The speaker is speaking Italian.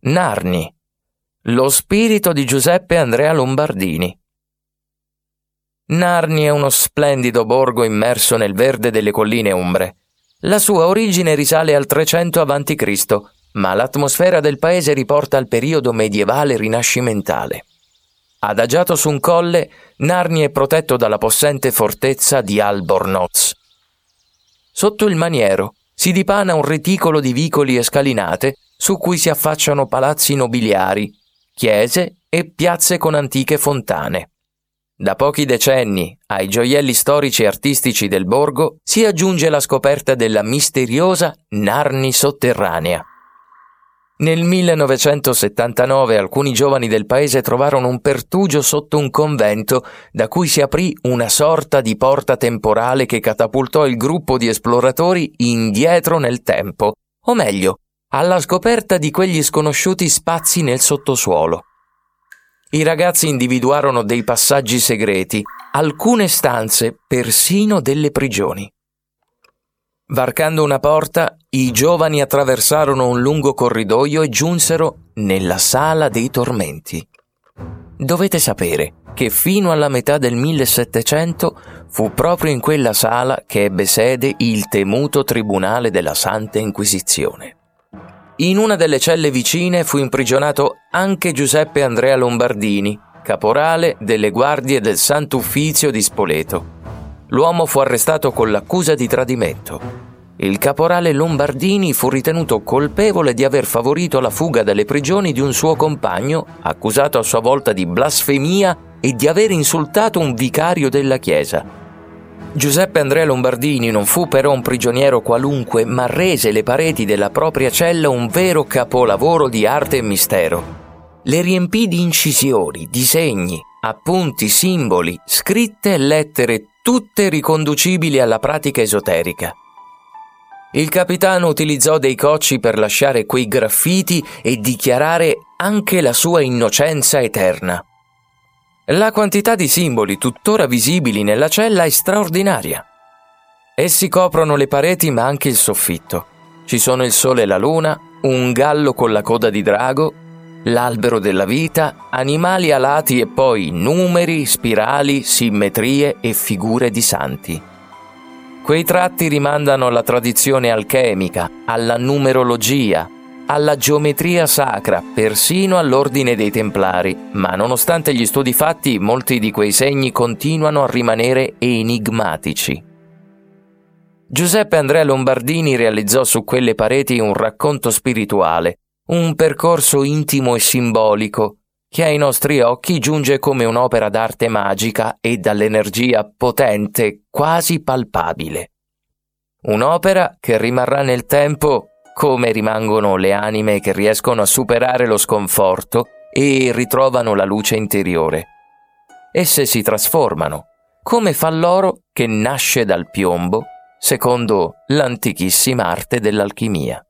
Narni. Lo spirito di Giuseppe Andrea Lombardini. Narni è uno splendido borgo immerso nel verde delle colline umbre. La sua origine risale al 300 a.C., ma l'atmosfera del paese riporta al periodo medievale rinascimentale. Adagiato su un colle, Narni è protetto dalla possente fortezza di Albornoz. Sotto il maniero si dipana un reticolo di vicoli e scalinate su cui si affacciano palazzi nobiliari, chiese e piazze con antiche fontane. Da pochi decenni ai gioielli storici e artistici del borgo si aggiunge la scoperta della misteriosa Narni sotterranea. Nel 1979 alcuni giovani del paese trovarono un pertugio sotto un convento da cui si aprì una sorta di porta temporale che catapultò il gruppo di esploratori indietro nel tempo, o meglio, alla scoperta di quegli sconosciuti spazi nel sottosuolo. I ragazzi individuarono dei passaggi segreti, alcune stanze, persino delle prigioni. Varcando una porta, i giovani attraversarono un lungo corridoio e giunsero nella sala dei tormenti. Dovete sapere che fino alla metà del 1700 fu proprio in quella sala che ebbe sede il temuto Tribunale della Santa Inquisizione. In una delle celle vicine fu imprigionato anche Giuseppe Andrea Lombardini, caporale delle guardie del Sant'Uffizio di Spoleto. L'uomo fu arrestato con l'accusa di tradimento. Il caporale Lombardini fu ritenuto colpevole di aver favorito la fuga dalle prigioni di un suo compagno, accusato a sua volta di blasfemia e di aver insultato un vicario della Chiesa. Giuseppe Andrea Lombardini non fu però un prigioniero qualunque, ma rese le pareti della propria cella un vero capolavoro di arte e mistero. Le riempì di incisioni, disegni, appunti, simboli, scritte e lettere tutte riconducibili alla pratica esoterica. Il capitano utilizzò dei cocci per lasciare quei graffiti e dichiarare anche la sua innocenza eterna. La quantità di simboli tuttora visibili nella cella è straordinaria. Essi coprono le pareti ma anche il soffitto. Ci sono il sole e la luna, un gallo con la coda di drago, l'albero della vita, animali alati e poi numeri, spirali, simmetrie e figure di santi. Quei tratti rimandano alla tradizione alchemica, alla numerologia, alla geometria sacra, persino all'ordine dei Templari, ma nonostante gli studi fatti, molti di quei segni continuano a rimanere enigmatici. Giuseppe Andrea Lombardini realizzò su quelle pareti un racconto spirituale, un percorso intimo e simbolico, che ai nostri occhi giunge come un'opera d'arte magica e dall'energia potente, quasi palpabile. Un'opera che rimarrà nel tempo come rimangono le anime che riescono a superare lo sconforto e ritrovano la luce interiore. Esse si trasformano, come fa l'oro che nasce dal piombo, secondo l'antichissima arte dell'alchimia.